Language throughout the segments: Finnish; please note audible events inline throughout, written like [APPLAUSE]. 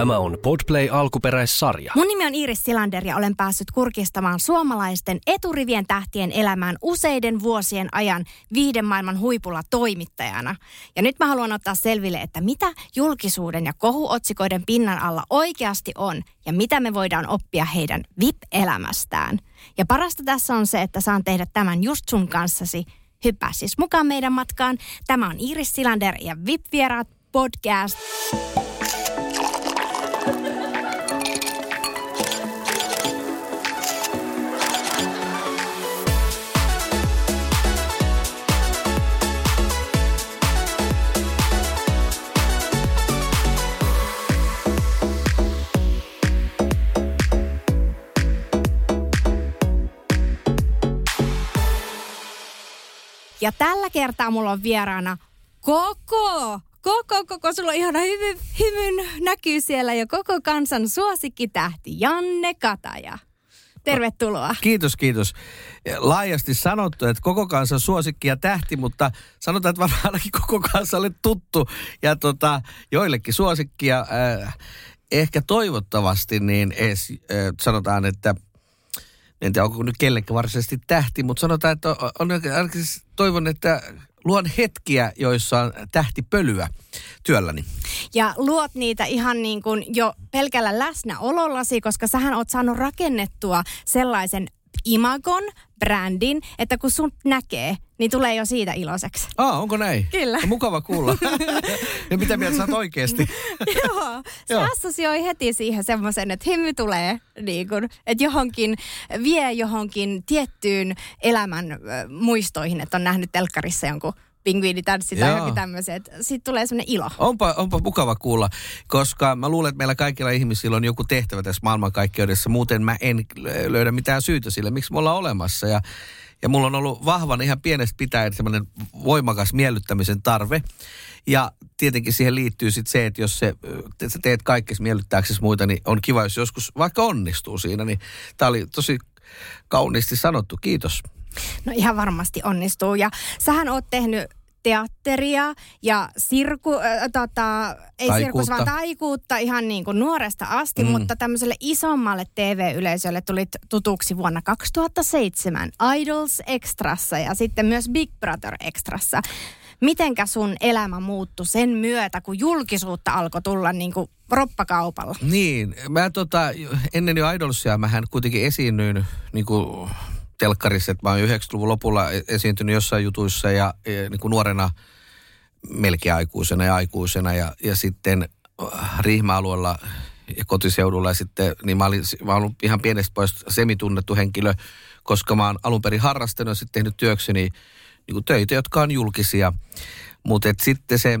Tämä on Podplay alkuperäissarja. Mun nimi on Iris Silander ja olen päässyt kurkistamaan suomalaisten eturivien tähtien elämään useiden vuosien ajan viiden maailman huipulla toimittajana. Ja nyt mä haluan ottaa selville, että mitä julkisuuden ja kohuotsikoiden pinnan alla oikeasti on ja mitä me voidaan oppia heidän VIP-elämästään. Ja parasta tässä on se, että saan tehdä tämän just sun kanssasi. Hyppää siis mukaan meidän matkaan. Tämä on Iris Silander ja VIP-vieraat podcast. Ja tällä kertaa mulla on vieraana koko, koko, koko, sulla on ihana hyvin, hyvin näkyy siellä jo koko kansan suosikkitähti Janne Kataja. Tervetuloa. Kiitos, kiitos. Laajasti sanottu, että koko kansan suosikki ja tähti, mutta sanotaan, että varmaan ainakin koko kansalle tuttu ja tota, joillekin suosikkia. Äh, ehkä toivottavasti niin edes, äh, sanotaan, että en tiedä onko nyt kellekään varsinaisesti tähti, mutta sanotaan, että on, ainakin siis toivon, että luon hetkiä, joissa on tähtipölyä työlläni. Ja luot niitä ihan niin kuin jo pelkällä läsnäolollasi, koska sähän oot saanut rakennettua sellaisen imagon, brändin, että kun sun näkee, niin tulee jo siitä iloiseksi. Aa, onko näin? Kyllä. No, mukava kuulla. [LAUGHS] ja mitä mieltä sä oot oikeasti? Joo, [LAUGHS] se Joo. assosioi heti siihen semmoisen, että hymy tulee niin kuin, että johonkin, vie johonkin tiettyyn elämän ö, muistoihin, että on nähnyt telkkarissa jonkun pingviinitanssi tai jokin tämmöisen. Siitä tulee semmoinen ilo. Onpa, onpa mukava kuulla, koska mä luulen, että meillä kaikilla ihmisillä on joku tehtävä tässä maailmankaikkeudessa. Muuten mä en löydä mitään syytä sille, miksi me ollaan olemassa. Ja, ja mulla on ollut vahvan ihan pienestä pitäen semmoinen voimakas miellyttämisen tarve. Ja tietenkin siihen liittyy sitten se, että jos se, te- sä teet kaikkes miellyttääksesi muita, niin on kiva, jos joskus vaikka onnistuu siinä. Niin tää oli tosi kauniisti sanottu. Kiitos. No ihan varmasti onnistuu. Ja sähän oot tehnyt teatteria ja sirku, äh, tota, ei Taikuutta. sirkus, vaan taikuutta ihan niin kuin nuoresta asti, mm. mutta tämmöiselle isommalle TV-yleisölle tulit tutuksi vuonna 2007 Idols Extrassa ja sitten myös Big Brother Extrassa. Mitenkä sun elämä muuttui sen myötä, kun julkisuutta alkoi tulla niin kuin roppakaupalla? Niin, mä tota, ennen jo Idolsia mähän kuitenkin esiinnyin niin kuin telkkarissa, että mä oon 90-luvun lopulla e- esiintynyt jossain jutuissa ja, ja niin kuin nuorena melkein aikuisena ja aikuisena ja, ja sitten äh, Riihma-alueella ja kotiseudulla ja sitten, niin mä olin, mä olin ihan pienestä pois semitunnettu henkilö, koska mä oon alun perin harrastanut ja sitten tehnyt työkseni niin kuin töitä, jotka on julkisia. Mutta sitten se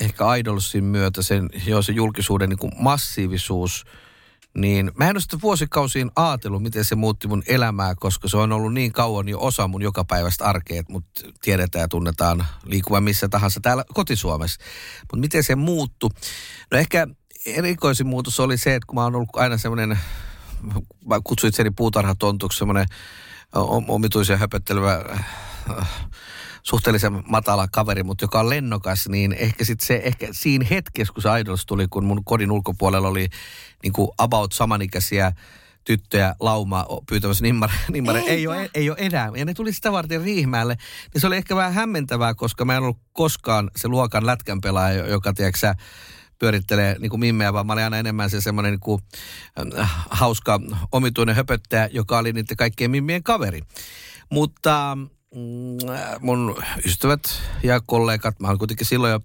ehkä Idolsin myötä sen, jo se julkisuuden niin kuin massiivisuus, niin mä en ole sitä vuosikausiin ajatellut, miten se muutti mun elämää, koska se on ollut niin kauan jo osa mun jokapäiväistä arkea, että mut tiedetään ja tunnetaan liikkuvan missä tahansa täällä kotisuomessa. Mutta miten se muuttui? No ehkä erikoisin muutos oli se, että kun mä oon ollut aina semmoinen, mä kutsuin itseni puutarhatontuksi, semmoinen omituisen höpöttelevä suhteellisen matala kaveri, mutta joka on lennokas, niin ehkä sitten se, ehkä siinä hetkessä, kun se Idols tuli, kun mun kodin ulkopuolella oli niin kuin about samanikäisiä tyttöjä lauma pyytämässä nimmare, [LAUGHS] nimmare. Ei, ole, ei ole enää. Ja ne tuli sitä varten Riihmäelle. Niin se oli ehkä vähän hämmentävää, koska mä en ollut koskaan se luokan lätkän pelaaja, joka, tiedätkö pyörittelee niin kuin mimmeä, vaan mä olin aina enemmän se semmoinen niin kuin, äh, hauska, omituinen höpöttäjä, joka oli niiden kaikkien mimmien kaveri. Mutta mun ystävät ja kollegat, mä olen kuitenkin silloin jo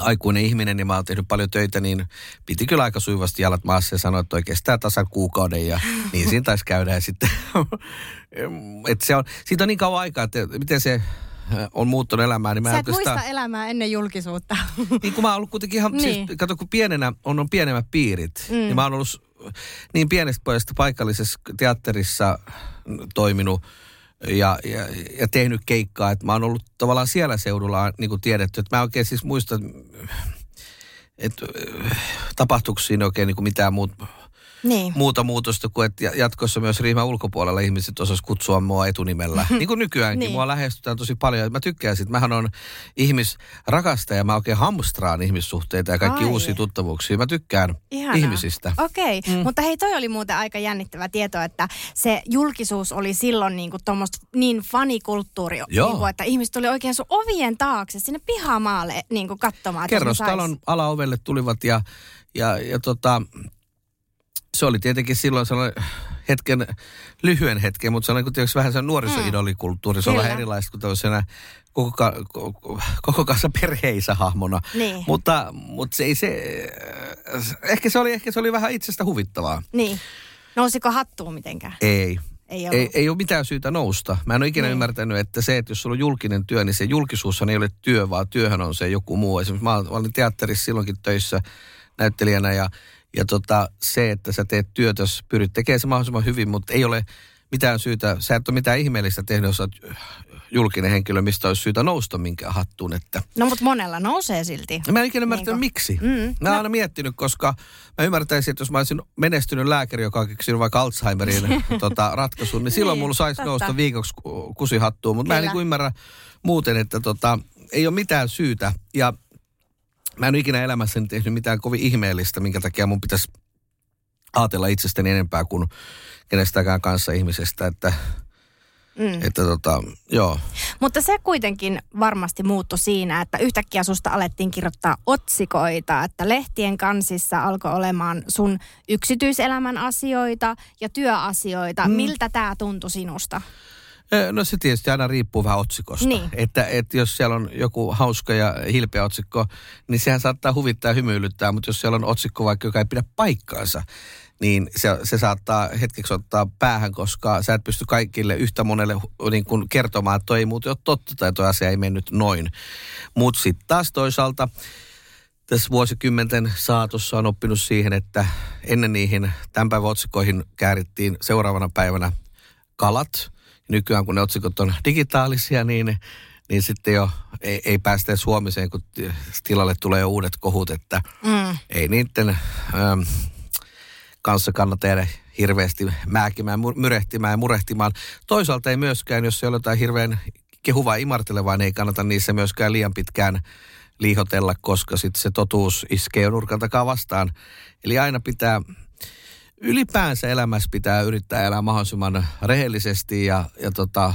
aikuinen ihminen ja mä oon tehnyt paljon töitä, niin piti kyllä aika sujuvasti jalat maassa ja sanoa, että toi kestää tasan kuukauden ja niin siinä taisi käydä. Ja sitten, [LAUGHS] että se on, siitä on niin kauan aikaa, että miten se äh, on muuttunut elämään, niin mä Sä et oikeastaan- muista elämää ennen julkisuutta. niin kun mä oon ollut kuitenkin ihan, niin. Niin. siis kato kun pienenä on, on pienemmät piirit, mm. niin mä oon ollut niin pienestä pojasta paikallisessa teatterissa toiminut ja, ja, ja tehnyt keikkaa. Että mä oon ollut tavallaan siellä seudulla niin kuin tiedetty. Että mä oikein siis muistan, että äh, tapahtuiko siinä oikein niin kuin mitään muuta Niin. muuta muutosta kuin, että jatkossa myös ryhmän ulkopuolella ihmiset osas kutsua mua etunimellä. [LAUGHS] niin kuin nykyäänkin. Niin. Mua lähestytään tosi paljon. Mä tykkään siitä. Mähän on ihmisrakastaja. Mä oikein hamstraan ihmissuhteita ja kaikki Ai. uusia tuttavuuksia. Mä tykkään Ihanaa. ihmisistä. Okei, okay. mm. mutta hei toi oli muuten aika jännittävä tieto, että se julkisuus oli silloin niin, kuin niin fanikulttuuri, Joo. niin kuin, että ihmiset tuli oikein sun ovien taakse sinne pihamaalle niin kuin katsomaan. Kerrostalon alaovelle tulivat ja, ja, ja tota, se oli tietenkin silloin sellainen hetken, lyhyen hetken, mutta se oli niin tietysti vähän sellainen nuorisoidolikulttuuri. Se on vähän erilaista kuin tällaisena koko, ka, koko, koko kanssa perheisä hahmona. Niin. Mutta, mutta se ei se, ehkä se oli, ehkä se oli vähän itsestä huvittavaa. Niin. Nousiko hattuun mitenkään? Ei. Ei ollut. Ei, ei ole mitään syytä nousta. Mä en ole ikinä Niin. niin. ymmärtänyt, että se, että jos sulla on julkinen työ, niin se julkisuushan ei ole työ, vaan työhön on se joku muu. Esimerkiksi mä olin teatterissa silloinkin töissä näyttelijänä ja, ja tota, se, että sä teet työtä, jos pyrit tekemään se mahdollisimman hyvin, mutta ei ole mitään syytä, sä et ole mitään ihmeellistä tehnyt, jos sä oot julkinen henkilö, mistä olisi syytä nousta minkään hattuun, että No mutta monella nousee silti. Mä en ikinä ymmärtänyt, Niinkö? miksi. Mm, mä oon aina miettinyt, koska mä ymmärtäisin, että jos mä olisin menestynyt lääkäri, joka on keksinyt vaikka Alzheimerin [LAUGHS] tota, ratkaisun, niin silloin Niin, mulla saisi nousta viikoksi ku- kusihattuun. Mutta mä en niin ymmärrä muuten, että tota, ei ole mitään syytä. Ja mä en ole ikinä elämässäni tehnyt mitään kovin ihmeellistä, minkä takia mun pitäisi ajatella itsestäni enempää kuin kenestäkään kanssa ihmisestä. Että, Mm. että tota, joo. Mutta se kuitenkin varmasti muuttui siinä, että yhtäkkiä susta alettiin kirjoittaa otsikoita, että lehtien kansissa alkoi olemaan sun yksityiselämän asioita ja työasioita. Mm. Miltä tämä tuntui sinusta? Ö, No se tietysti aina riippuu vähän otsikosta. Niin. Että, että jos siellä on joku hauska ja hilpeä otsikko, niin sehän saattaa huvittaa ja hymyilyttää, mutta jos siellä on otsikko vaikka, joka ei pidä paikkaansa, niin se, se saattaa hetkeksi ottaa päähän, koska sä et pysty kaikille yhtä monelle niin kuin kertomaan, että toi ei muuten ole totta tai toi asia ei mennyt noin. Mutta sitten taas toisaalta tässä vuosikymmenten saatossa on oppinut siihen, että ennen niihin tämän päivän otsikoihin käärittiin seuraavana päivänä kalat. Nykyään kun ne otsikot on digitaalisia, niin, niin sitten jo ei, ei päästä edes huomiseen, kun ti- tilalle tulee jo uudet kohut, että Mm. ei niiden ähm, kanssa kannata jäädä hirveästi määkimään, myrehtimään ja murehtimaan. Toisaalta ei myöskään, jos ei ole jotain hirveän kehuvaa imartelevaa, niin ei kannata niissä myöskään liian pitkään liihotella, koska sitten se totuus iskee nurkan takaa vastaan. Eli aina pitää, ylipäänsä elämässä pitää yrittää elää mahdollisimman rehellisesti ja, ja tota,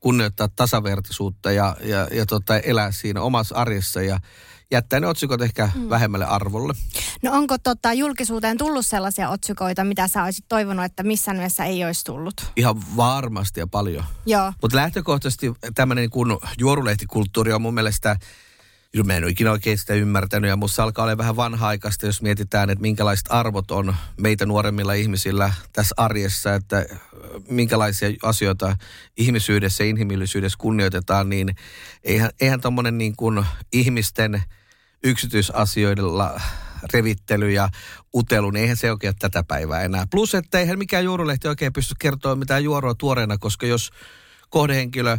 kunnioittaa tasavertaisuutta ja, ja, ja tota, elää siinä omassa arjessa ja jättää ne otsikot ehkä mm. vähemmälle arvolle. No onko tota, julkisuuteen tullut sellaisia otsikoita, mitä sä olisit toivonut, että missään nimessä ei olisi tullut? Ihan varmasti ja paljon. Joo. Mutta lähtökohtaisesti tämmöinen niin kuin juorulehtikulttuuri on mun mielestä, mä en ole ikinä oikein sitä ymmärtänyt ja musta alkaa olla vähän vanha-aikaista, jos mietitään, että minkälaiset arvot on meitä nuoremmilla ihmisillä tässä arjessa, että äh, minkälaisia asioita ihmisyydessä inhimillisyydessä kunnioitetaan, niin eihän, eihän tommonen niin kuin ihmisten yksityisasioilla revittely ja utelu, niin eihän se oikein tätä päivää enää. Plus, että eihän mikään juorulehti oikein pysty kertoa mitään juoroa tuoreena, koska jos kohdehenkilö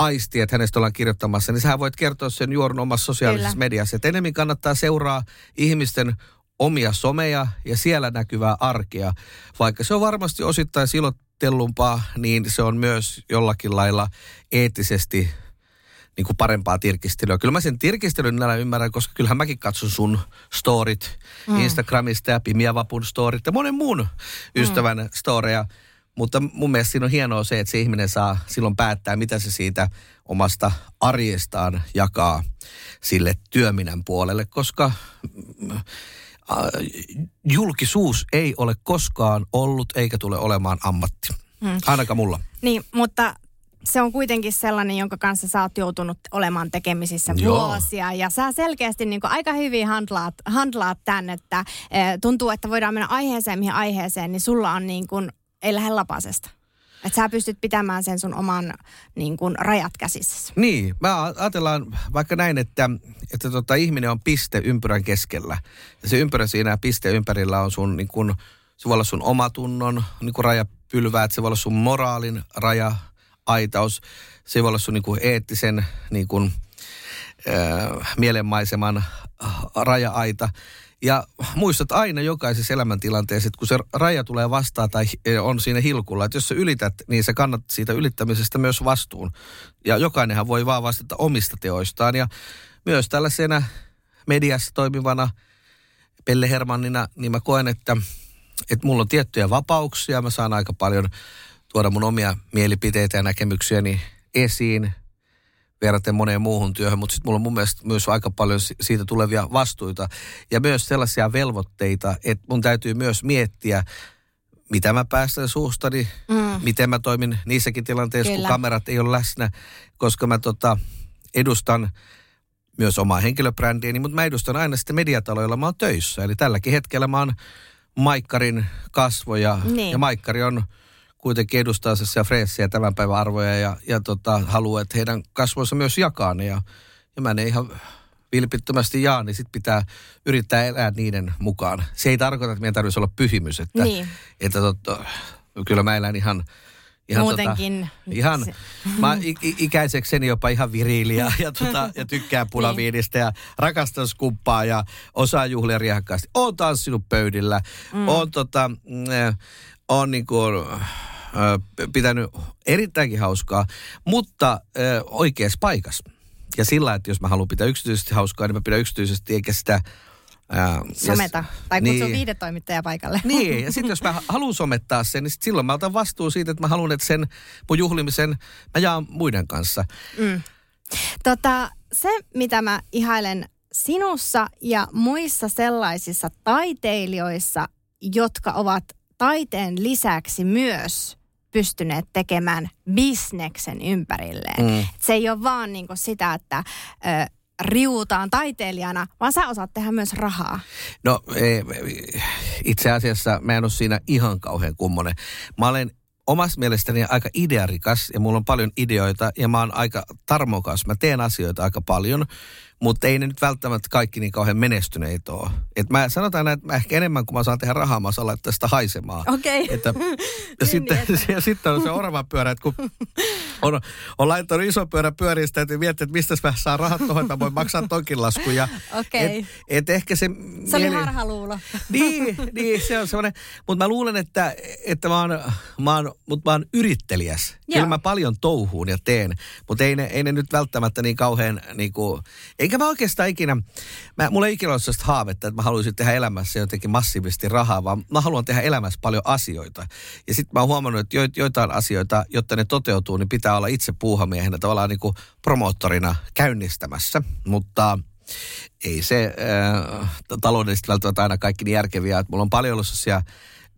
aisti, että hänestä ollaan kirjoittamassa, niin sä voit kertoa sen juoron omassa sosiaalisessa Kyllä. mediassa. Että enemmän kannattaa seuraa ihmisten omia someja ja siellä näkyvää arkea. Vaikka se on varmasti osittain silottellumpaa, niin se on myös jollakin lailla eettisesti niin kuin parempaa tirkistelyä. Kyllä mä sen tirkistelyn näillä ymmärrän, koska kyllähän mäkin katson sun storit mm. Instagramista ja Pimiä Vapun storit ja monen muun ystävän mm. storeja. Mutta mun mielestä siinä on hienoa se, että se ihminen saa silloin päättää, mitä se siitä omasta arjestaan jakaa sille työminän puolelle, koska mm, äh, julkisuus ei ole koskaan ollut eikä tule olemaan ammatti. Mm. Ainakaan mulla. Niin, mutta se on kuitenkin sellainen, jonka kanssa sä oot joutunut olemaan tekemisissä Joo. vuosia. Ja sä selkeästi niin aika hyvin handlaat, handlaat tämän, että e, tuntuu, että voidaan mennä aiheeseen mihin aiheeseen, niin sulla on niin kuin, ei lähde lapasesta. Että sä pystyt pitämään sen sun oman niin kuin, rajat käsissä. Niin, mä ajatellaan vaikka näin, että, että tota, ihminen on piste ympyrän keskellä. Ja se ympyrä siinä piste ympärillä on sun, niin kun, se voi olla sun omatunnon niin kun rajapylväät, se voi olla sun moraalin raja, raja-aitaus. Se voi olla sun niin kuin eettisen niin kuin, äh, mielenmaiseman äh, raja-aita. Ja muistat aina jokaisessa elämäntilanteessa, että kun se raja tulee vastaan tai on siinä hilkulla, että jos sä ylität, niin sä kannat siitä ylittämisestä myös vastuun. Ja jokainenhan voi vaan vastata omista teoistaan. Ja myös tällaisena mediassa toimivana Pelle Hermannina, niin mä koen, että, että mulla on tiettyjä vapauksia. Mä saan aika paljon tuoda mun omia mielipiteitä ja näkemyksiäni esiin verraten moneen muuhun työhön, mutta sitten mulla on mun mielestä myös aika paljon si- siitä tulevia vastuita ja myös sellaisia velvoitteita, että mun täytyy myös miettiä, mitä mä päästän suustani, mm. miten mä toimin niissäkin tilanteissa, Kyllä. kun kamerat ei ole läsnä, koska mä tota, edustan myös omaa henkilöbrändiäni, mutta mä edustan aina sitten mediataloilla, mä oon töissä. Eli tälläkin hetkellä mä oon Maikkarin kasvoja Niin. ja Maikkari on kuitenkin edustaa sellaisia freessiä tämän päivän arvoja ja, ja tota, haluaa, että heidän kasvonsa myös jakaa ne. Ja, ja mä ne ihan vilpittömästi jaan, niin sitten pitää yrittää elää niiden mukaan. Se ei tarkoita, että meidän tarvitsisi olla pyhimys. Että, Niin. että totta, kyllä mä elän ihan, ihan, Muutenkin tota, ihan mä ikäisekseni jopa ihan viriili ja, ja, tota, ja tykkään [LAUGHS] punaviinistä ja rakastan skumppaa ja osaa juhlia riehakkaasti. Oon tanssinut pöydillä, mm. oon tota, mm, on niinku, äh, pitänyt erittäinkin hauskaa, mutta äh, oikeassa paikassa. Ja sillä, että jos mä haluan pitää yksityisesti hauskaa, niin mä pidän yksityisesti eikä sitä... Ää, Someta. Tai kutsu niin. viidetoimittaja paikalle. Niin, ja sitten jos mä haluan somettaa sen, niin sit silloin mä otan vastuun siitä, että mä haluan, että sen mun juhlimisen mä jaan muiden kanssa. Tota, se, mitä mä ihailen sinussa ja muissa sellaisissa taiteilijoissa, jotka ovat taiteen lisäksi myös pystyneet tekemään bisneksen ympärilleen. Mm. Et Se ei ole vaan niinku sitä, että ö, riutaan taiteilijana, vaan sä osaat tehdä myös rahaa. No e, itse asiassa mä en ole siinä ihan kauhean kummonen. Mä olen omasta mielestäni aika idearikas ja mulla on paljon ideoita ja mä oon aika tarmokas. Mä teen asioita aika paljon, mutta ei ne nyt välttämättä kaikki niin kauhean menestyneitä ole. Et mä sanotaan näin, että mä ehkä enemmän kuin mä saan tehdä rahaa, mä saan laittaa sitä haisemaan. Okei. Että, [LAUGHS] ja, sitten, ja sitten on se oravan pyörä, että kun [LAUGHS] on, on laittanut iso pyörä pyöristä, että miettii, että mistä mä saan rahat tuohon, että mä voin maksaa tonkin lasku. Ja, Okei. et, et ehkä se... Se oli mieli- harhaluulo. [LAUGHS] niin, niin, se on semmoinen. Mutta mä luulen, että, että mä, oon, mä, oon, mut mä oon yrittelijäs. Joo. Kyllä mä paljon touhuun ja teen, mutta ei ne, ei ne nyt välttämättä niin kauhean, niin kuin, eikä mä oikeastaan ikinä, mä, mulla ei ikinä ole sellaista haavetta, että mä haluaisin tehdä elämässä jotenkin massiivisesti rahaa, vaan mä haluan tehdä elämässä paljon asioita. Ja sitten mä oon huomannut, että joit, joitain asioita, jotta ne toteutuu, niin pitää olla itse puuhamiehenä tavallaan niin kuin promoottorina käynnistämässä, mutta ei se äh, taloudellisesti välttämättä aina kaikki niin järkeviä. Et mulla on paljon ollut sellaisia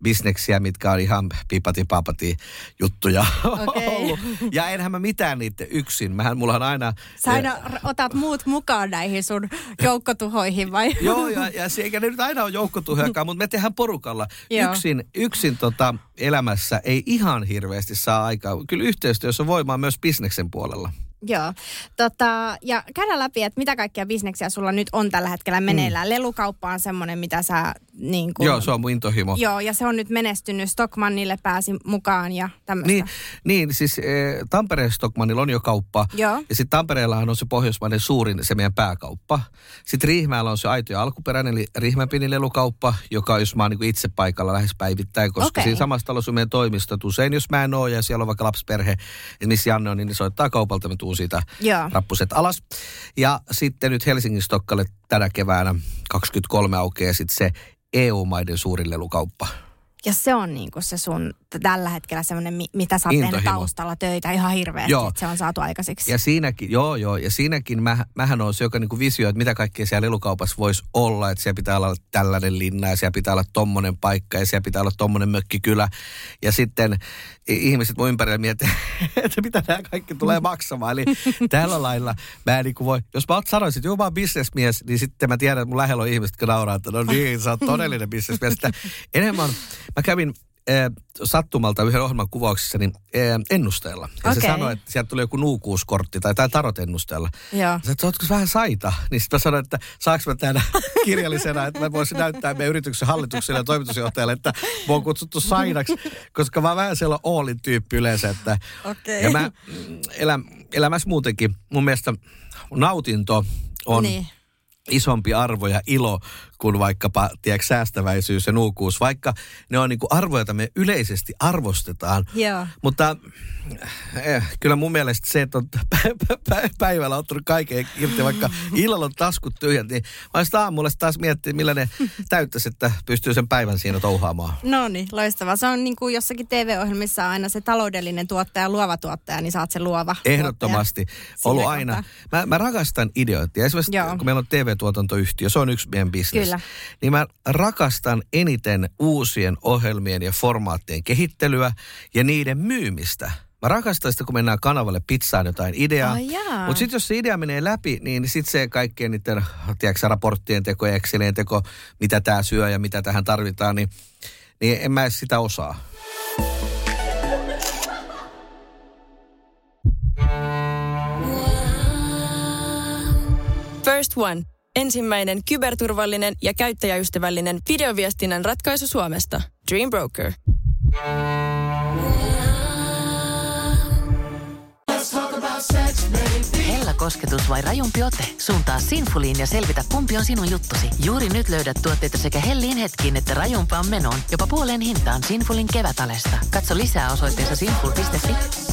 bisneksiä, mitkä on ihan pipati papati juttuja Okei. ollut. Ja enhän mä mitään niitä yksin. Mähän, mullahan aina... Sä aina r- otat muut mukaan näihin sun joukkotuhoihin vai? [LAUGHS] Joo, ja, ja se, eikä ne nyt aina ole joukkotuhojakaan, mutta me tehdään porukalla. Joo. Yksin, yksin tota, elämässä ei ihan hirveästi saa aikaa. Kyllä yhteistyössä voimaa myös bisneksen puolella. Joo. Tota, ja käydään läpi, että mitä kaikkia bisneksiä sulla nyt on tällä hetkellä meneillään. Mm. Lelukauppa on semmoinen, mitä sä niin kuin, Joo, se on mun intohimo. Joo, ja se on nyt menestynyt. Stockmannille pääsi mukaan ja tämmöistä. Niin, niin siis e, Tampereen Stockmanilla on jo kauppa. Joo. Ja sitten Tampereellahan on se pohjoismainen suurin, se meidän pääkauppa. Sitten Riihimäellä on se aito ja alkuperäinen, eli Riihimäen lelukauppa, joka jos mä oon niin itse paikalla lähes päivittäin, koska Okei. siinä samassa talossa on meidän toimistot. Usein jos mä en oo ja siellä on vaikka lapsiperhe, missä Janne on, niin ne soittaa kaupalta, mä tuun siitä Joo. rappuset alas. Ja sitten nyt Helsingin Stokkalle tänä keväänä 23 aukeaa sitten se EU-maiden suurin lelukauppa. Ja se on niin kuin se sun tällä hetkellä semmoinen, mi- mitä sä oot taustalla töitä ihan hirveästi, Joo. että se on saatu aikaiseksi. Ja siinäkin, joo joo, ja siinäkin mä, mähän on se, joka niinku visioi, että mitä kaikkea siellä lelukaupassa voisi olla, että siellä pitää olla tällainen linna, ja siellä pitää olla tommonen paikka, ja siellä pitää olla tommonen mökkikylä. Ja sitten ihmiset mun ympärillä miettii, [LAUGHS] että mitä nämä kaikki tulee maksamaan. Eli tällä lailla mä en niinku voi, jos mä sanoisin, että joo mä oon bisnesmies, niin sitten mä tiedän, että mun lähellä on ihmiset, jotka nauraa, että no niin, sä oot todellinen bisnesmies. Enemmän, mä kävin sattumalta yhden ohjelman kuvauksessa niin, eh, ennusteella. Ja okay. se sanoi, että sieltä tuli joku nuukuuskortti tai, tai tarot ennusteella. Joo. Sä, että ootko vähän saita? [LAUGHS] Niin sitten sanoin, että saanko mä täällä [LAUGHS] kirjallisena, että mä voisin näyttää meidän yrityksen hallitukselle ja toimitusjohtajalle, että mä oon kutsuttu sainaksi, koska mä oon vähän sellainen Oolin tyyppi yleensä. Että, Okei. Ja mä mm, elä, elämässä muutenkin, mun mielestä nautinto on Niin. isompi arvo ja ilo kuin vaikkapa, tiedätkö, säästäväisyys ja nuukuus, vaikka ne on niin kuin arvoja, joita me yleisesti arvostetaan. Joo. Mutta eh, kyllä mun mielestä se, että on [LAUGHS] pä- pä- päivällä ottanut kaiken irti, vaikka [LAUGHS] illalla on taskut tyhjät, niin mä olisin aamulla taas miettiä, millä ne [LAUGHS] täyttäisi, että pystyy sen päivän siinä touhaamaan. No niin, loistavaa. Se on niin kuin jossakin TV-ohjelmissa aina se taloudellinen tuottaja, luova tuottaja, niin saat se luova Ehdottomasti. Ollut aina. Mä, mä rakastan ideoita. Esimerkiksi Joo. kun meillä on TV-tuotantoyhtiö, se on yksi meidän bisnes. Kyllä. Niin mä rakastan eniten uusien ohjelmien ja formaattien kehittelyä ja niiden myymistä. Mä rakastan sitä, kun mennään kanavalle pizzaan jotain ideaa. Jaa. Mutta sitten jos se idea menee läpi, niin sitten se kaikkien niiden tiedätkö, raporttien teko ja Excelien teko, mitä tämä syö ja mitä tähän tarvitaan, niin, niin en mä edes sitä osaa. First One. Ensimmäinen kyberturvallinen ja käyttäjäystävällinen videoviestinnän ratkaisu Suomesta. Dream Broker. Hella kosketus vai rajumpi ote? Suuntaa Sinfuliin ja selvitä, kumpi on sinun juttusi. Juuri nyt löydät tuotteita sekä hellin hetkiin että rajumpaan menoon. Jopa puoleen hintaan Sinfulin kevätalesta. Katso lisää osoitteessa sinful.fi.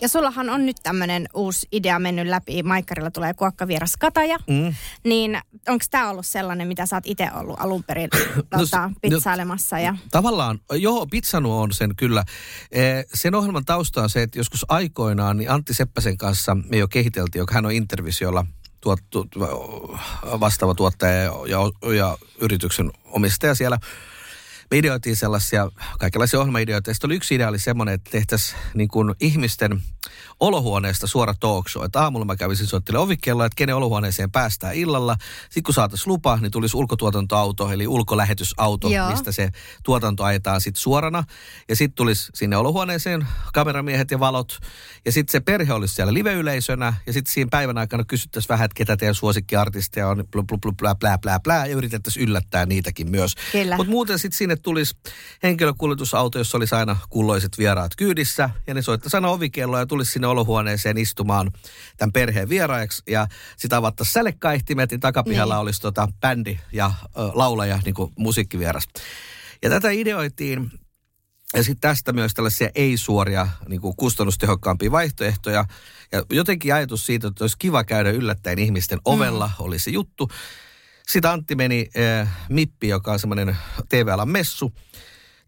Ja sullahan on nyt tämmöinen uusi idea mennyt läpi. Maikkarilla tulee kuokkavieras Kataja. Mm. Niin onko tämä ollut sellainen, mitä sä oot itse ollut alun perin [CLEARS THROAT] No tota, s- pizzailemassa? Ja... Tavallaan, joo, pizzanu on sen kyllä. Eh, Sen ohjelman tausta on se, että joskus aikoinaan niin Antti Seppäsen kanssa me jo kehiteltiin, joka hän on Intervisiolla tuottu, vastaava tuottaja ja, ja, ja yrityksen omistaja siellä. Me ideoitiin sellaisia kaikenlaisia ohjelmaideoita. Sitten oli yksi idea oli semmoinen, että tehtäisiin niin kuin ihmisten olohuoneesta suora talk show. Että aamulla mä kävisin soittelemaan ovikelloa, että kenen olohuoneeseen päästään illalla. Sitten kun saataisiin lupa, niin tulisi ulkotuotantoauto, eli ulkolähetysauto, Joo. mistä se tuotanto ajetaan sitten suorana. Ja sitten tulisi sinne olohuoneeseen kameramiehet ja valot. Ja sitten se perhe olisi siellä live-yleisönä. Ja sitten siinä päivän aikana kysyttäisiin vähän, että ketä teidän suosikkiartisteja on, blä, blä, blä, blä, blä, blä, ja yritettäisiin yllättää niitäkin myös. Mutta muuten sitten sinne tulisi henkilökuljetusauto, jossa olisi aina kulloiset vieraat kyydissä. Ja ne soittaisi aina ovikelloa ja tulisi sinne olohuoneeseen istumaan tämän perheen vieraiksi. Ja sitä avattaisiin sälekkaihtimet, niin takapihalla Niin. olisi tota bändi ja ö, laulaja, niin kuin musiikkivieras. Ja tätä ideoitiin ja sitten tästä myös tällaisia ei-suoria, niin kuin kustannustehokkaampia vaihtoehtoja. Ja jotenkin ajatus siitä, että olisi kiva käydä yllättäen ihmisten ovella, mm. oli se juttu. Sitten Antti meni äh, Mippi, joka on semmoinen TV-alan messu.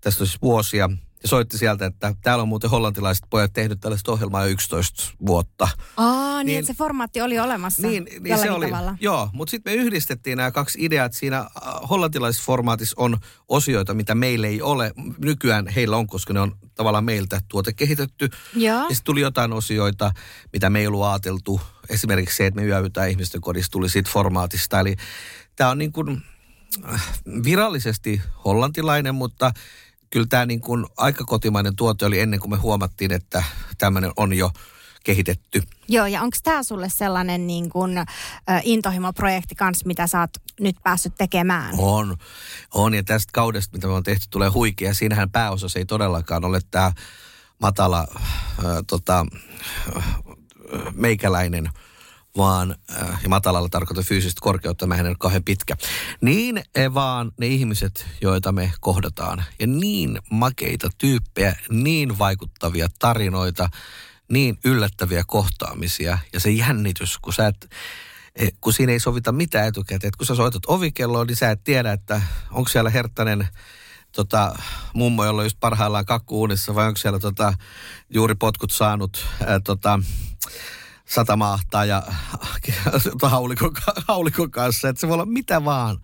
Tästä siis vuosia. Ja soitti sieltä, että täällä on muuten hollantilaiset pojat tehnyt tällaista ohjelmaa jo 11 vuotta. Aa, niin, Niin- että se formaatti oli olemassa Niin, niin se oli. tavalla. Joo, mutta sitten me yhdistettiin nämä kaksi ideaa, että siinä äh, hollantilaisessa formaatissa on osioita, mitä meillä ei ole. Nykyään heillä on, koska ne on tavallaan meiltä tuotekehitetty. Joo. Ja sitten tuli jotain osioita, mitä me ei ollut ajateltu. Esimerkiksi se, että me yövytään ihmisten kodissa, tuli siitä formaatista. Eli tämä on niin kuin äh, virallisesti hollantilainen, mutta kyllä tämä niin kuin aika kotimainen tuote oli ennen kuin me huomattiin, että tämmöinen on jo kehitetty. Joo, ja onko tämä sulle sellainen niin kun, ä, intohimoprojekti kanssa, mitä sä oot nyt päässyt tekemään? On, on ja tästä kaudesta, mitä me on tehty, tulee huikea. Siinähän pääosassa ei todellakaan ole tämä matala äh, tota, äh, meikäläinen, vaan, äh, ja matalalla tarkoitan fyysistä korkeutta, mä en ole kauhean pitkä. Niin eh, vaan ne ihmiset, joita me kohdataan. Ja niin makeita tyyppejä, niin vaikuttavia tarinoita, niin yllättäviä kohtaamisia. Ja se jännitys, kun sä et, eh, kun siinä ei sovita mitään etukäteen. Et kun sä soitat ovikelloon, niin sä et tiedä, että onko siellä herttainen tota, mummo, jolla on just parhaillaan kakkuunissa, vai onko siellä tota, juuri potkut saanut ää, tota, satamaahtaa ja [LAUGHS] haulikon, haulikon kanssa. Että se voi olla mitä vaan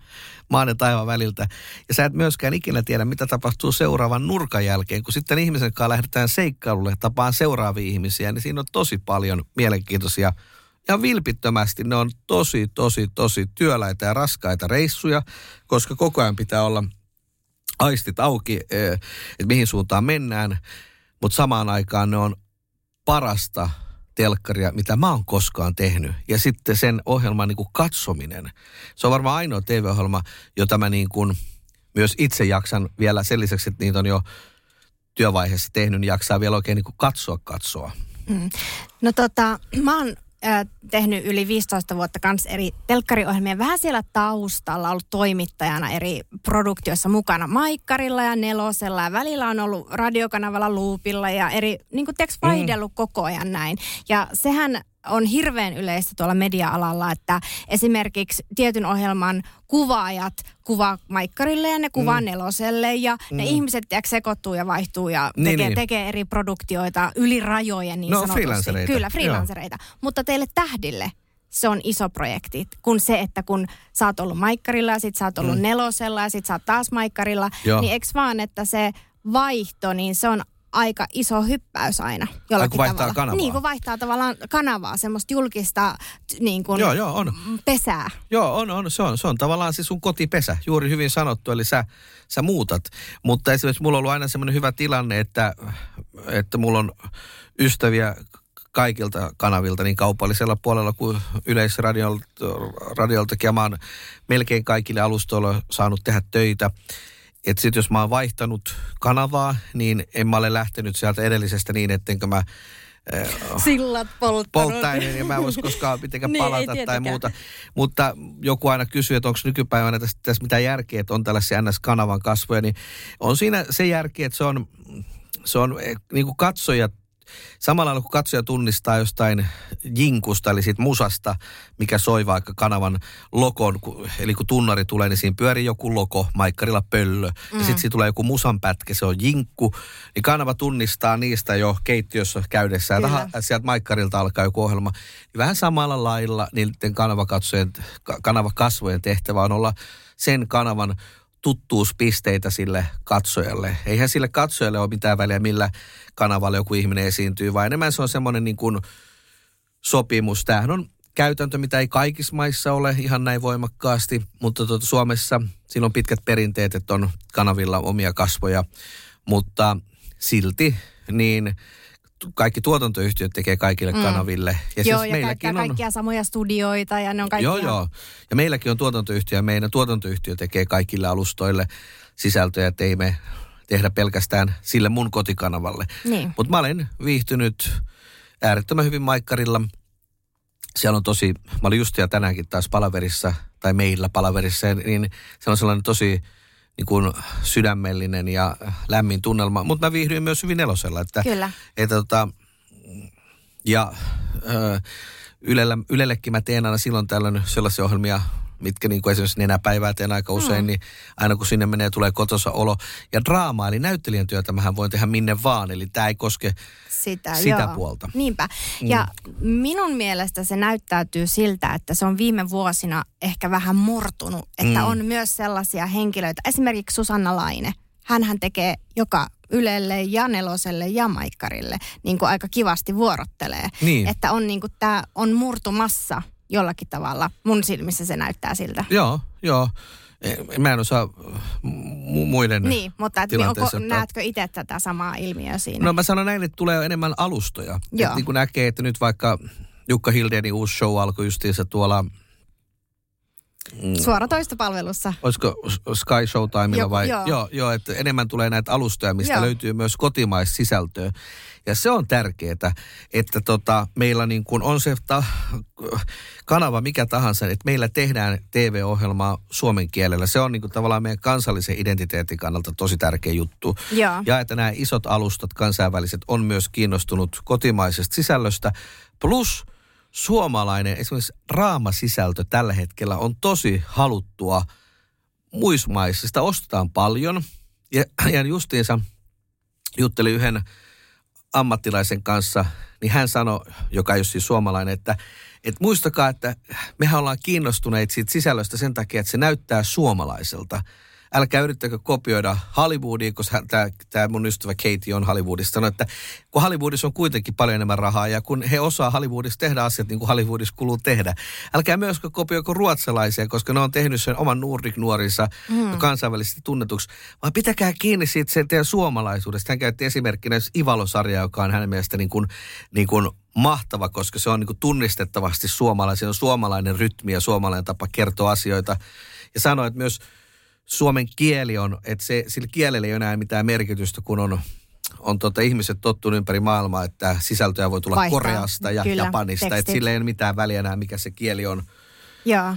maan ja taivaan väliltä. Ja sä et myöskään ikinä tiedä, mitä tapahtuu seuraavan nurkan jälkeen. Kun sitten ihmisen kanssa lähdetään seikkailulle, tapaan seuraavia ihmisiä, niin siinä on tosi paljon mielenkiintoisia ja vilpittömästi ne on tosi, tosi, tosi työläitä ja raskaita reissuja, koska koko ajan pitää olla aistit auki, eh, että mihin suuntaan mennään. Mutta samaan aikaan ne on parasta telkkaria, mitä mä oon koskaan tehnyt. Ja sitten sen ohjelman niin kuin katsominen. Se on varmaan ainoa TV-ohjelma, jota mä niin kuin myös itse jaksan vielä sen lisäksi, että niitä on jo työvaiheessa tehnyt, niin jaksaa vielä oikein niin kuin katsoa katsoa. Mm. No tota, mä oon äh, tehnyt yli 15 vuotta kanssa eri telkkariohjelmia. Vähän siellä taustalla ollut toimittajana eri produktioissa mukana. Maikkarilla ja Nelosella ja välillä on ollut radiokanavalla Luupilla ja eri, niin kuin tiiäks, vaihdellut mm. koko ajan näin. Ja sehän on hirveän yleistä tuolla media-alalla, että esimerkiksi tietyn ohjelman kuvaajat kuvaa maikkarille ja ne kuvaa mm. neloselle ja mm. ne ihmiset tiedätkö, sekoittuu ja vaihtuu ja Niin, tekee, niin. tekee eri produktioita yli rajojen niin No, sanotusti. freelancereita. Kyllä, freelancereita. Mutta teille tähdille se on iso projekti, kun se, että kun sä oot ollut maikkarilla ja sit sä oot ollut mm. nelosella ja sit sä oot taas maikkarilla, Joo. niin eks vaan, että se vaihto, niin se on aika iso hyppäys aina. Jollakin kun vaihtaa tavalla. kanavaa. Niin, kun vaihtaa tavallaan kanavaa, semmoista julkista niin kuin Joo, joo, on. pesää. Joo, on, on. Se on, se on tavallaan se sun kotipesä, juuri hyvin sanottu, eli sä, sä muutat. Mutta esimerkiksi mulla on ollut aina semmoinen hyvä tilanne, että, että mulla on ystäviä kaikilta kanavilta, niin kaupallisella puolella kuin yleisradioltakin, ja mä oon melkein kaikille alustoilla saanut tehdä töitä. Että sitten jos mä oon vaihtanut kanavaa, niin en mä ole lähtenyt sieltä edellisestä niin, ettenkö mä eh, Sillat polttanut. polttainen ja mä en voisi koskaan mitenkään [LAUGHS] Niin, palata tai muuta. Mutta joku aina kysyy, että onko nykypäivänä tässä, tässä mitään järkeä, että on tällaisia NS-kanavan kasvoja, niin on siinä se järki, että se on, se on eh, niin kuin katsojat Samalla lailla kun katsoja tunnistaa jostain jinkusta, eli siitä musasta, mikä soi vaikka kanavan lokon, eli kun tunnari tulee, niin siinä pyörii joku loko, maikkarilla pöllö, mm. ja sitten siinä tulee joku musan pätkä, se on jinkku, niin kanava tunnistaa niistä jo keittiössä käydessä, ja taha, sieltä maikkarilta alkaa joku ohjelma. Niin vähän samalla lailla niiden kanavakatsojen, kanavakasvojen tehtävä on olla sen kanavan tuttuuspisteitä sille katsojalle. Eihän sille katsojalle ole mitään väliä, millä kanavalla joku ihminen esiintyy, vaan enemmän se on semmoinen niin kuin sopimus. Tämähän on käytäntö, mitä ei kaikissa maissa ole ihan näin voimakkaasti, mutta tuota, Suomessa siinä on pitkät perinteet, että on kanavilla omia kasvoja, mutta silti niin kaikki tuotantoyhtiöt tekee kaikille mm. kanaville. Ja siis Joo, ja käyttää on... kaikkia samoja studioita ja ne on kaikki Joo, joo. Ja meilläkin on tuotantoyhtiö ja meidän tuotantoyhtiö tekee kaikille alustoille sisältöjä, että ei me tehdä pelkästään sille mun kotikanavalle. Niin. Mutta mä olen viihtynyt äärettömän hyvin Maikkarilla. Siellä on tosi, mä olin just ja tänäänkin taas palaverissa, tai meillä palaverissa, niin se on sellainen tosi niin kuin sydämellinen ja lämmin tunnelma. Mutta mä viihdyin myös hyvin nelosella. Että, Kyllä. Että tota, ja ö, Ylellä, Ylellekin mä teen aina silloin tällöin sellaisia ohjelmia, mitkä niin kuin esimerkiksi nenäpäivää teen aika usein, mm. niin aina kun sinne menee, tulee kotosa olo. Ja draamaa, eli näyttelijän työtä mähän voin tehdä minne vaan, eli tämä ei koske Sitä, sitä joo. puolta. Niinpä. Ja minun mielestä se näyttäytyy siltä, että se on viime vuosina ehkä vähän murtunut. Että Mm. on myös sellaisia henkilöitä, esimerkiksi Susanna Laine. Hänhän tekee joka Ylelle ja Neloselle ja Maikkarille niin kuin aika kivasti vuorottelee. Niin. Että on niin kuin, tämä on murtumassa jollakin tavalla. Mun silmissä se näyttää siltä. Joo, joo. Eh, Mä en osaa mu- muiden Niin, mutta et, onko, tilanteessa ottaa- näetkö itse tätä samaa ilmiöä siinä? No mä sanon näin, että tulee enemmän alustoja. Joo. Et niin kuin näkee, että nyt vaikka Jukka Hildenin uusi show alkoi justiinsa tuolla, Suoratoistopalvelussa. olisiko Sky Showtimella Joku- vai? joo. joo, joo, että enemmän tulee näitä alustoja, mistä Joo. löytyy myös kotimaista sisältöä. Ja se on tärkeää, että tota, meillä niin kuin on se ta- kanava mikä tahansa, että meillä tehdään TV-ohjelmaa suomen kielellä. Se on niin kuin tavallaan meidän kansallisen identiteetin kannalta tosi tärkeä juttu. Joo. Ja että nämä isot alustat kansainväliset on myös kiinnostunut kotimaisesta sisällöstä. Plus suomalainen esimerkiksi raamasisältö tällä hetkellä on tosi haluttua muissa maissa. Sitä ostetaan paljon. Ja, ja justiinsa juttelin yhden ammattilaisen kanssa, niin hän sanoi, joka ei ole siis suomalainen, että, että muistakaa, että mehän ollaan kiinnostuneet siitä sisällöstä sen takia, että se näyttää suomalaiselta. Älkää yrittäkö kopioida Hollywoodia, koska tämä, tämä mun ystävä Katie on Hollywoodista, sanoi, että kun Hollywoodissa on kuitenkin paljon enemmän rahaa ja kun he osaa Hollywoodissa tehdä asiat niin kuin Hollywoodissa kuuluu tehdä. Älkää myöskään kopioiko ruotsalaisia, koska ne on tehnyt sen oman Nordic-nuorinsa mm. kansainvälisesti tunnetuksi, vaan pitäkää kiinni siitä sen teidän suomalaisuudesta. Hän käytti esimerkkinä Ivalo-sarjaa, joka on hänen mielestä niin kuin, niin kuin mahtava, koska se on niin kuin tunnistettavasti suomalainen. Se on suomalainen rytmi ja suomalainen tapa kertoa asioita. Ja sanoi, että myös suomen kieli on, että se, sillä kielellä ei ole enää mitään merkitystä, kun on, on tota, ihmiset tottunut ympäri maailmaa, että sisältöjä voi tulla Vaihtaa, Koreasta ja kyllä, Japanista. Että tekstit. sillä ei ole mitään väliä enää, mikä se kieli on. Joo,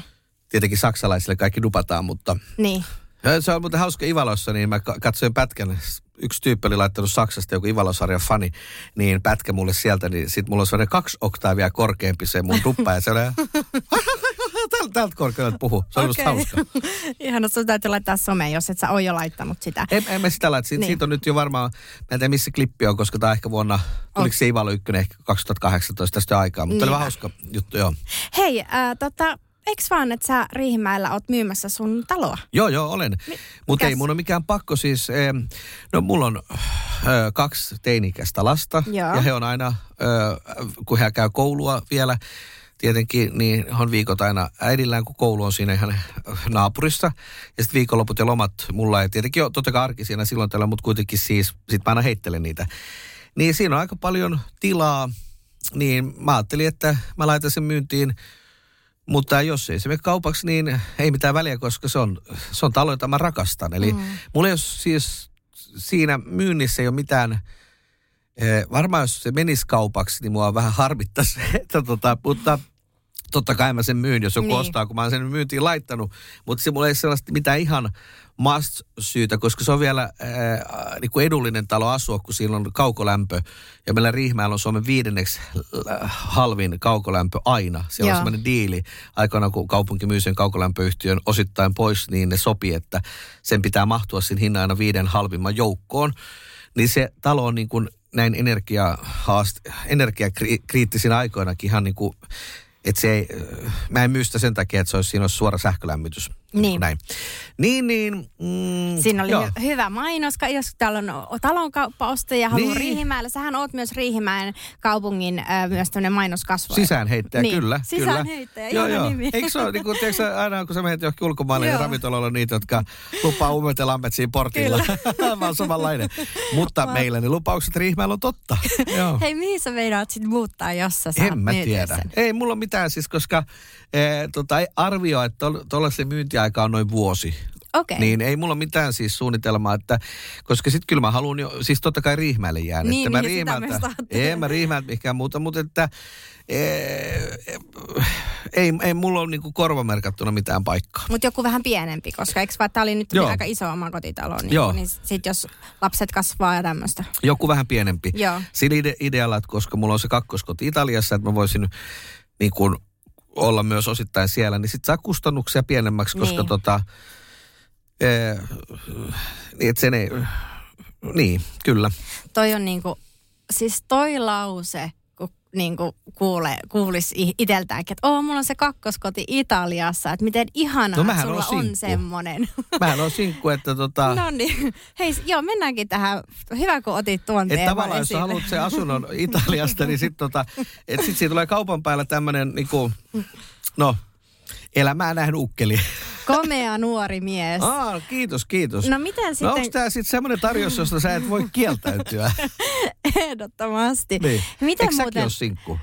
Tietenkin saksalaisille kaikki dupataan, mutta niin. ja se on muuten hauska Ivalossa, niin mä ka- katsoin pätkän. Yksi tyyppi oli laittanut Saksasta joku Ivalosarjan fani, niin pätkä mulle sieltä, niin sit mulla on sellainen kaksi oktaavia korkeampi se mun duppa ja se oli [LAUGHS] tältä, tältä korkealta puhu. Se oli okay. hauska. [LAUGHS] Ihana, sun täytyy laittaa someen, jos et sä ole jo laittanut sitä. En, en mä sitä laita. Siitä, Niin. siitä on nyt jo varmaan, mä en tiedä missä klippi on, koska tämä ehkä vuonna, oliko se Ivalo 1 ehkä 2018 tästä aikaa, mutta oli Niinpä. vähän hauska juttu, joo. Hei, äh, tota, eiks vaan, että sä Riihimäellä oot myymässä sun taloa? Joo, joo, olen. Mutta ei mun ole mikään pakko siis. Eh, no mulla on eh, kaksi teinikäistä lasta. Joo. Ja he on aina, eh, kun he käy koulua vielä, tietenkin, niin on viikot aina äidillään, kun koulu on siinä ihan naapurissa. Ja sitten viikonloput ja lomat mulla ei tietenkin ole totta kai arkisina silloin tällä, mutta kuitenkin siis, sit mä aina heittelen niitä. Niin siinä on aika paljon tilaa, niin mä ajattelin, että mä laitan sen myyntiin mutta jos ei se mene kaupaksi, niin ei mitään väliä, koska se on, se on talo, jota mä rakastan. Eli mm. mulla ei ole siis siinä myynnissä ei ole mitään, eh, varmaan jos se menisi kaupaksi, niin mua vähän harmittaisi, [LAUGHS] että tota, mutta totta kai mä sen myyn, jos joku Niin. ostaa, kun mä oon sen myyntiin laittanut. Mutta se mulla ei sellaista mitään ihan must-syytä, koska se on vielä äh, niin kuin edullinen talo asua, kun siinä on kaukolämpö. Ja meillä Riihimäellä on Suomen viidenneksi äh, halvin kaukolämpö aina. Siellä Joo. on semmoinen diili. Aikana kun kaupunki myy sen kaukolämpöyhtiön osittain pois, niin ne sopii, että sen pitää mahtua siinä hinnan aina viiden halvimman joukkoon. Niin se talo on niin kuin näin energiahaast- energiakriittisinä aikoinakin ihan niin kuin, että se ei, mä en myy sitä sen takia, että se olisi, siinä olisi suora sähkölämmitys. Niin. Näin. Niin, niin. Mm, Siinä oli joo. hy- hyvä mainos, jos täällä on talonkauppaostaja ja haluaa Niin. Riihimäellä. Sähän oot myös Riihimäen kaupungin äh, myös tämmöinen mainoskasvu. Sisäänheittäjä, Niin, kyllä. sisäänheittäjä, kyllä. ihana nimi. Eikö se ole, niin kuin, tiedätkö, aina kun sä menet johonkin ulkomaille, niin Joo. ravintolalla on niitä, jotka lupaa umet ja lampet siinä portilla. Mä oon [LAUGHS] samanlainen. Mutta meillä ne lupaukset Riihimäellä on totta. Joo. Hei, mihin sä meinaat sit muuttaa, jos sä saat En mä tiedä. sen? Ei mulla mitään siis, koska eh, tota, ei arvioi, että tuolla se myyntiaika on noin vuosi. Okei. Niin ei mulla mitään siis suunnitelmaa, että, koska sitten kyllä mä haluan jo, siis totta kai Riihimäelle jään. Niin, että mä niin, ajattelin. ei mä Riihimäeltä mihinkään muuta, mutta että eh, ei, ei mulla ole niinku korvamerkattuna mitään paikkaa. Mutta joku vähän pienempi, koska eikö vaan, tää oli nyt Joo. aika iso oma kotitalo, niin, Joo. niin sit jos lapset kasvaa ja tämmöistä. Joku vähän pienempi. Joo. Sillä ide- idealla, että koska mulla on se kakkoskoti Italiassa, että mä voisin niin kuin olla myös osittain siellä, niin sit saa kustannuksia pienemmäksi, koska Niin. tota, ee, niin että sen ei, niin, kyllä. Toi on niinku, siis toi lause, kun niinku kuule, kuulisi i- iteltäänkin, että oo, mulla on se kakkoskoti Italiassa, että miten ihanaa, No, mähän sulla on sinkku. semmonen. Mä en ole sinkku, että tota, no niin, hei, joo, mennäänkin tähän. Hyvä, kun otit tuon että tavallaan jos esille. haluat sen asunnon [LAUGHS] Italiasta, niin sitten tota, sit siitä tulee kaupan päällä tämmönen niinku, no, elämää nähnyt ukkeli. Komea nuori mies. Aa, kiitos, kiitos. No miten No sitten, onko tämä sitten semmoinen tarjous, josta sä et voi kieltäytyä? [LAUGHS] ehdottomasti. niin. Miten Eikö muuten, ole sinkku?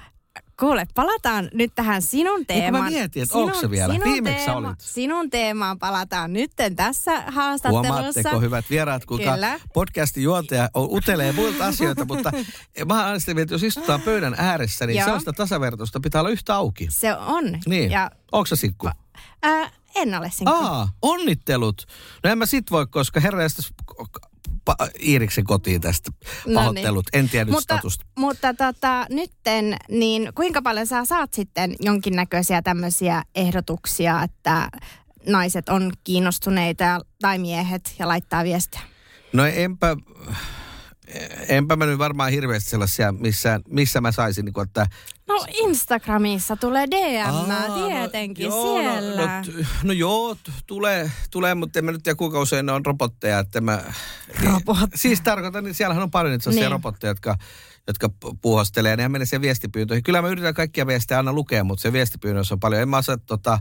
Kuule, palataan nyt tähän sinun kun mä teemaan. mietin, että onko se vielä? Sinun, Viimeksi teema, olit. sinun teemaan palataan nyt tässä haastattelussa. Huomaatteko, hyvät vieraat, kuinka Kyllä. podcastin juontaja on- utelee muilta asioita, mutta [LAUGHS] mä mieltä, että jos istutaan pöydän ääressä, niin Joo. sellaista tasavertoista pitää olla yhtä auki. Se on. Niin. Ja, Onko se sinkku? ää, en ole sinkku. Aa, onnittelut. No en mä sit voi, koska herra pa- Iiriksen kotiin tästä No pahoittelut. En tiedä mutta, statusta. mutta tota, nytten, niin kuinka paljon sä saat sitten jonkinnäköisiä tämmöisiä ehdotuksia, että naiset on kiinnostuneita tai miehet ja laittaa viestiä? No enpä, enpä mä nyt varmaan hirveästi sellaisia, missä, missä mä saisin, niin kuin, että... No Instagramissa tulee DM, Aa, tietenkin no, joo, siellä. No, no, no joo, tulee, tulee, mutta en mä nyt tiedä kuinka usein ne on robotteja. Että mä, Robotteja. Siis tarkoitan, niin siellähän on paljon niitä sellaisia Niin. robotteja, jotka, jotka pu- puuhastelee ja nehän menee siihen viestipyyntöihin. Kyllä mä yritän kaikkia viestejä aina lukea, mutta se viestipyynnössä on paljon. En mä osaa tota,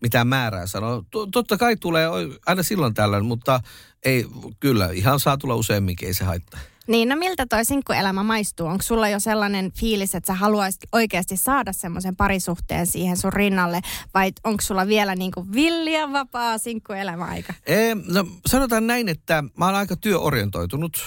mitään määrää sanoa. Totta kai tulee aina silloin tällöin, mutta ei, kyllä, ihan saa tulla useamminkin, ei se haittaa. Niin, no miltä toi sinkkuelämä maistuu? Onko sulla jo sellainen fiilis, että sä haluaisit oikeasti saada semmoisen parisuhteen siihen sun rinnalle? Vai onko sulla vielä niin kuin villiä vapaa sinkkuelämäaika? Ee, no sanotaan näin, että mä oon aika työorientoitunut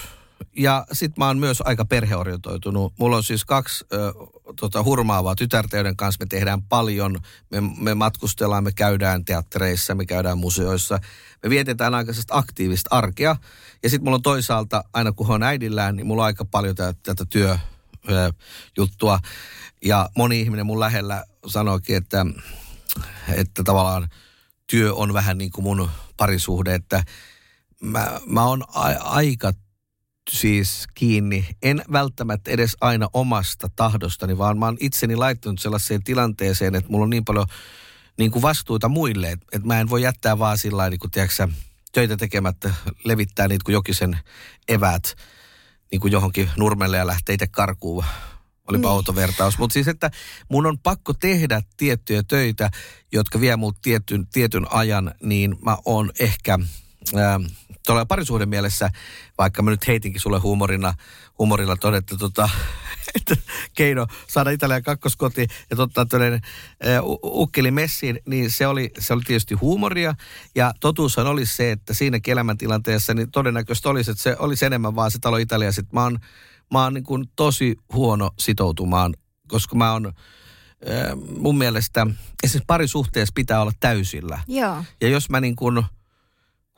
ja sit mä oon myös aika perheorientoitunut. Mulla on siis kaksi ö, tota, hurmaavaa tytärtä, joiden kanssa me tehdään paljon. Me, me matkustellaan, me käydään teattereissa, me käydään museoissa. Me vietetään aika aktiivista arkea. Ja sitten mulla on toisaalta, aina kun on äidillään, niin mulla on aika paljon tä- tätä työjuttua. Ja moni ihminen mun lähellä sanoikin, että, että tavallaan työ on vähän niin kuin mun parisuhde, että mä, mä oon a- aika siis kiinni, en välttämättä edes aina omasta tahdostani, vaan mä oon itseni laittanut sellaiseen tilanteeseen, että mulla on niin paljon niin kuin vastuuta muille, että, että mä en voi jättää vaan sillä lailla, niin kuin, tiedätkö, töitä tekemättä, levittää niitä kuin jokisen eväät niin kuin johonkin nurmelle ja lähtee itse karkuun. Olipa niin. autovertaus. Mutta siis, että mun on pakko tehdä tiettyjä töitä, jotka vie mut tietyn, tietyn ajan, niin mä oon ehkä ää, tuolla parisuuden mielessä, vaikka mä nyt heitinkin sulle huumorina, huumorilla todetta, tota, [LAUGHS] että keino saada Italian kakkoskoti ja totta tällainen ukkeli messiin, niin se oli, se oli tietysti huumoria. Ja totuushan oli se, että siinäkin elämäntilanteessa niin todennäköisesti olisi, että se olisi enemmän vaan se talo Italia. Sitten mä oon, mä oon niin kuin tosi huono sitoutumaan, koska mä oon mun mielestä esimerkiksi parisuhteessa pitää olla täysillä. Joo. Ja jos mä niin kuin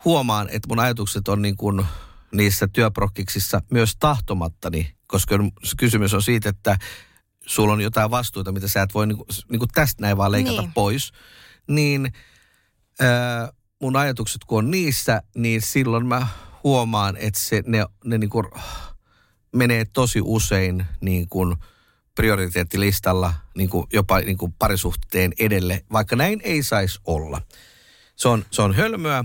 huomaan, että mun ajatukset on niin kuin niissä työprokkiksissa myös tahtomattani, koska kysymys on siitä, että sulla on jotain vastuuta, mitä sä et voi niin kuin, niin kuin tästä näin vaan leikata Niin. pois, niin ää, mun ajatukset kun on niissä, niin silloin mä huomaan, että se, ne, ne niin kuin menee tosi usein niin kuin prioriteettilistalla niin kuin jopa niin kuin parisuhteen edelle, vaikka näin ei saisi olla. Se on, se on hölmöä,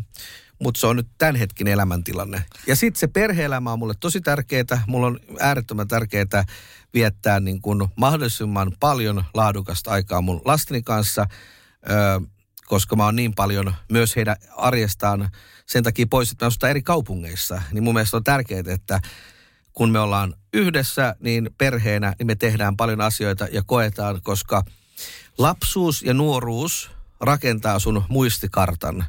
mutta se on nyt tämänhetkinen elämäntilanne. Ja sitten se perhe-elämä on mulle tosi tärkeää. Mulla on äärettömän tärkeää viettää niin kuin mahdollisimman paljon laadukasta aikaa mun lasteni kanssa, koska mä oon niin paljon myös heidän arjestaan sen takia pois, että mä eri kaupungeissa. Niin mun mielestä on tärkeää, että kun me ollaan yhdessä, niin perheenä, niin me tehdään paljon asioita ja koetaan, koska lapsuus ja nuoruus rakentaa sun muistikartan.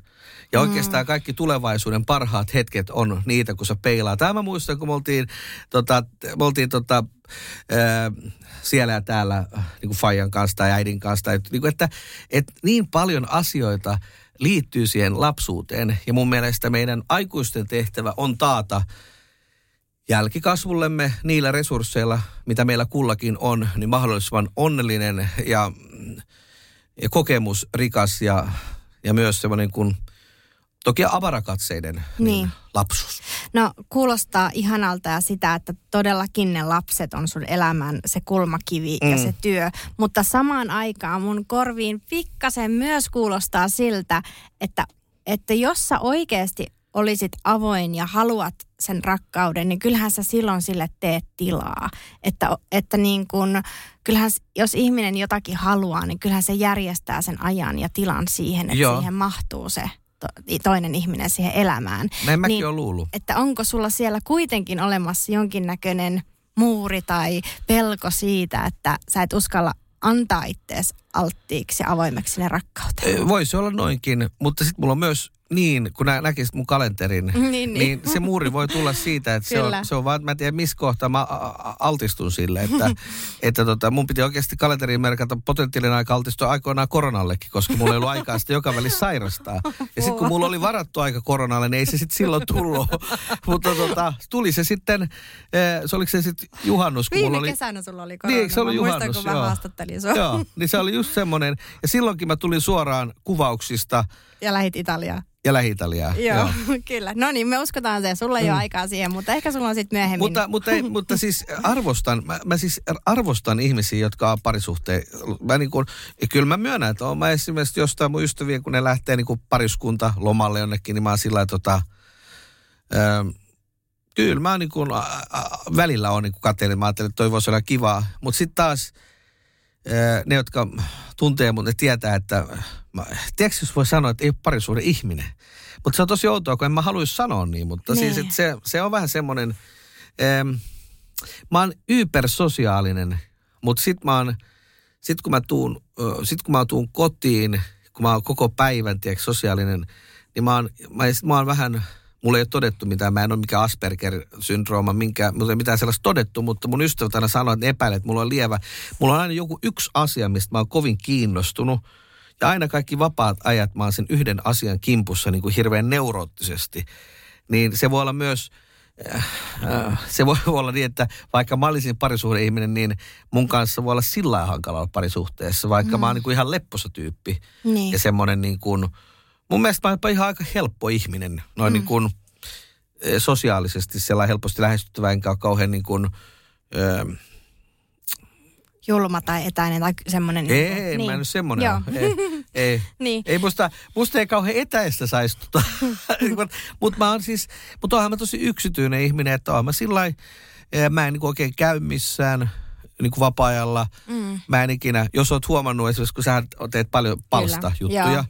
Ja oikeastaan kaikki tulevaisuuden parhaat hetket on niitä, kun sä peilaat. Tämä mä muistan, kun me oltiin, tota, me oltiin tota, ää, siellä ja täällä äh, niin kuin Fajan kanssa tai äidin kanssa. Tai, niin kuin, että, että niin paljon asioita liittyy siihen lapsuuteen. Ja mun mielestä meidän aikuisten tehtävä on taata jälkikasvullemme niillä resursseilla, mitä meillä kullakin on, niin mahdollisimman onnellinen ja, ja kokemusrikas ja, ja myös semmoinen kuin toki avarakatseiden niin. Niin. lapsuus. No kuulostaa ihanalta ja sitä, että todellakin ne lapset on sun elämän se kulmakivi mm. ja se työ. Mutta samaan aikaan mun korviin pikkasen myös kuulostaa siltä, että, että jos sä oikeasti olisit avoin ja haluat sen rakkauden, niin kyllähän sä silloin sille teet tilaa. Että, että niin kun, kyllähän jos ihminen jotakin haluaa, niin kyllähän se järjestää sen ajan ja tilan siihen, että Joo. siihen mahtuu se to, toinen ihminen siihen elämään. Näin mäkin Niin- luullut. että onko sulla siellä kuitenkin olemassa jonkinnäköinen muuri tai pelko siitä, että sä et uskalla antaa ittees alttiiksi ja avoimeksi sinne rakkauteen. Voisi olla noinkin, mutta sitten mulla on myös niin, kun nä, näkisit mun kalenterin, Niin, niin, niin. niin. se muuri voi tulla siitä, että se on, se on vaan, mä en tiedä missä kohtaa mä altistun sille, että, [LAUGHS] että tota, mun piti oikeasti kalenteriin merkata potentiaalinen aika altistua aikoinaan koronallekin, koska mulla ei ollut aikaa sitä joka välissä sairastaa. Ja sitten kun mulla oli varattu aika koronalle, niin ei se sitten silloin tullut. [LAUGHS] Mutta tota, tuli se sitten, eh, se oliko se sitten juhannus, kun Viime mulla oli... kesänä sulla oli korona. Niin, se ollut Mä muistan, juhannus? kun mä Joo. haastattelin sua. Joo, niin se oli just semmoinen. Ja silloinkin mä tulin suoraan kuvauksista Ja lähit Italiaan. ja Lähi-Italiaan. Joo, [LAUGHS] kyllä. No niin, me uskotaan se. Sulla ei ole aikaa siihen, mutta ehkä sulla on sitten myöhemmin. Mm. Mutta, mutta, ei, [LAUGHS] mutta siis arvostan, mä, mä siis arvostan ihmisiä, jotka on parisuhteen. Mä niin kuin, kyllä mä myönnän, että on mä esimerkiksi jostain mun ystävien, kun ne lähtee niin kuin pariskunta lomalle jonnekin, niin mä oon sillä tota, ähm, kyllä mä niin kuin, a, a, välillä on niin kuin kateellinen. Mä ajattelin, että toi voisi olla kivaa. Mutta sitten taas äh, ne, jotka tuntee mut, ne tietää, että mä, tiedätkö, jos voi sanoa, että ei ole parisuhde ihminen. Mutta se on tosi outoa, kun en mä haluaisi sanoa niin, mutta Niin. siis, se, se on vähän semmoinen, ähm, mä oon ypersosiaalinen, mutta sit mä oon, sit kun mä tuun, sit kun mä tuun kotiin, kun mä oon koko päivän, tiedätkö, sosiaalinen, niin mä oon, mä, mä oon vähän, mulla ei ole todettu mitään, mä en ole mikään Asperger-syndrooma, minkä, mulla ei mitään sellaista todettu, mutta mun ystävät aina sanoo, että ne epäilee, että mulla on lievä. Mulla on aina joku yksi asia, mistä mä oon kovin kiinnostunut. Ja aina kaikki vapaat ajat mä oon sen yhden asian kimpussa niin kuin hirveän neuroottisesti. Niin se voi olla myös, äh, äh, se voi [LAUGHS] olla niin, että vaikka mä olisin parisuhdeihminen, niin mun kanssa voi olla sillä lailla hankala olla parisuhteessa, vaikka mm. mä oon niin kuin ihan lepposa tyyppi. Niin. Ja semmoinen niin kuin, mun mielestä mä oon jopa ihan aika helppo ihminen, noin mm. niin kuin eh, sosiaalisesti sellainen helposti lähestyttävä, enkä ole kauhean niin kuin, ö, Julma tai etäinen tai semmoinen. ei, niin. mä en nyt semmoinen Joo. ole. Ei, ei. [LAUGHS] Niin. ei musta, musta ei kauhean etäistä saisi tota. [LAUGHS] Mutta mä oon siis, mutta oonhan mä tosi yksityinen ihminen, että oon mä sillä eh, mä en niin oikein käy missään niin kuin vapaa-ajalla. Mm. Mä en ikinä, jos oot huomannut esimerkiksi, kun sä teet paljon palsta-juttuja, joo.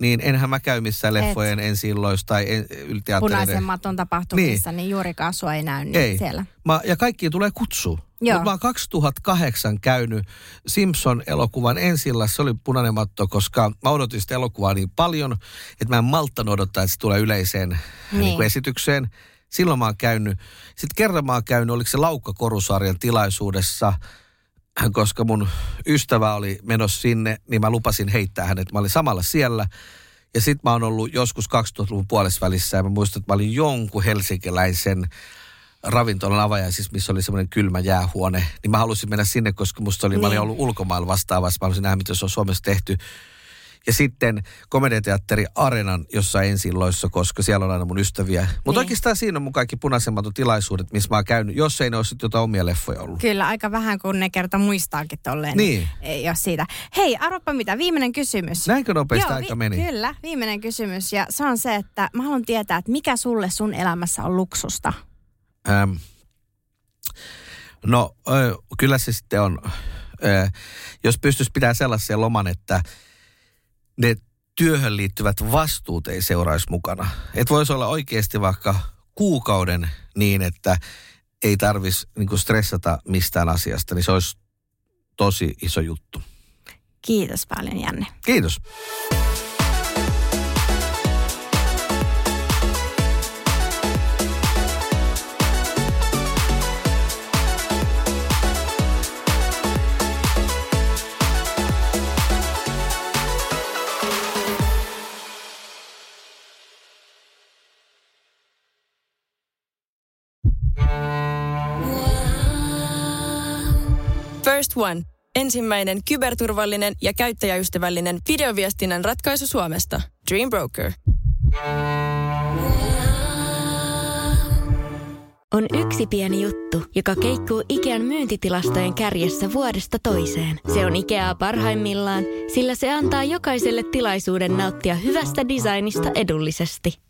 Niin enhän mä käy missään leffojen ensi illoissa tai en, yliteattereiden. Punaisen maton tapahtumissa, niin, niin juurikaan sua ei näy niin Ei. siellä. Mä, ja kaikki tulee kutsu. Mutta mä oon 2008 käynyt Simpson-elokuvan ensillassa, se oli punainen matto, koska mä odotin sitä elokuvaa niin paljon, että mä en malttanut odottaa, että se tulee yleiseen. Niin. Niin kuin esitykseen. Silloin mä oon käynyt, sitten kerran mä oon käynyt, oliko se Laukka Korusarjan tilaisuudessa, [CLEARS THROAT] koska mun ystävä oli menossa sinne, niin mä lupasin heittää hänet. Mä olin samalla siellä. Ja sitten mä oon ollut joskus 2000-luvun puolessa välissä ja mä muistan, että mä olin jonkun helsinkiläisen ravintolan avajaisissa, missä oli semmoinen kylmä jäähuone, niin mä halusin mennä sinne, koska musta oli, niin. mä olin Niin. ollut ulkomailla vastaavassa, mä halusin nähdä, mitä se on Suomessa tehty. Ja sitten komediateatteri Arenan jossain ensilloissa, koska siellä on aina mun ystäviä. Mutta Niin. oikeastaan siinä on mun kaikki punaisemmat tilaisuudet, missä mä oon käynyt, jos ei ne ole sitten jotain omia leffoja ollut. Kyllä, aika vähän kun ne kerta muistaakin tolleen. Niin. Ei ole siitä. Hei, arvopa mitä, viimeinen kysymys. Näinkö nopeasti Joo, aika meni? Kyllä, viimeinen kysymys. Ja se on se, että mä haluan tietää, että mikä sulle sun elämässä on luksusta? Ähm, no, ö, kyllä se sitten on, ö, jos pystyisi pitää sellaisen loman, että ne työhön liittyvät vastuut ei seuraisi mukana. Että voisi olla oikeasti vaikka kuukauden niin, että ei tarvitsisi niin stressata mistään asiasta, niin se olisi tosi iso juttu. Kiitos paljon, Janne. Kiitos. First One. Ensimmäinen kyberturvallinen ja käyttäjäystävällinen videoviestinnän ratkaisu Suomesta. Dream Broker. On yksi pieni juttu, joka keikkuu Ikean myyntitilastojen kärjessä vuodesta toiseen. Se on Ikeaa parhaimmillaan, sillä se antaa jokaiselle tilaisuuden nauttia hyvästä designista edullisesti.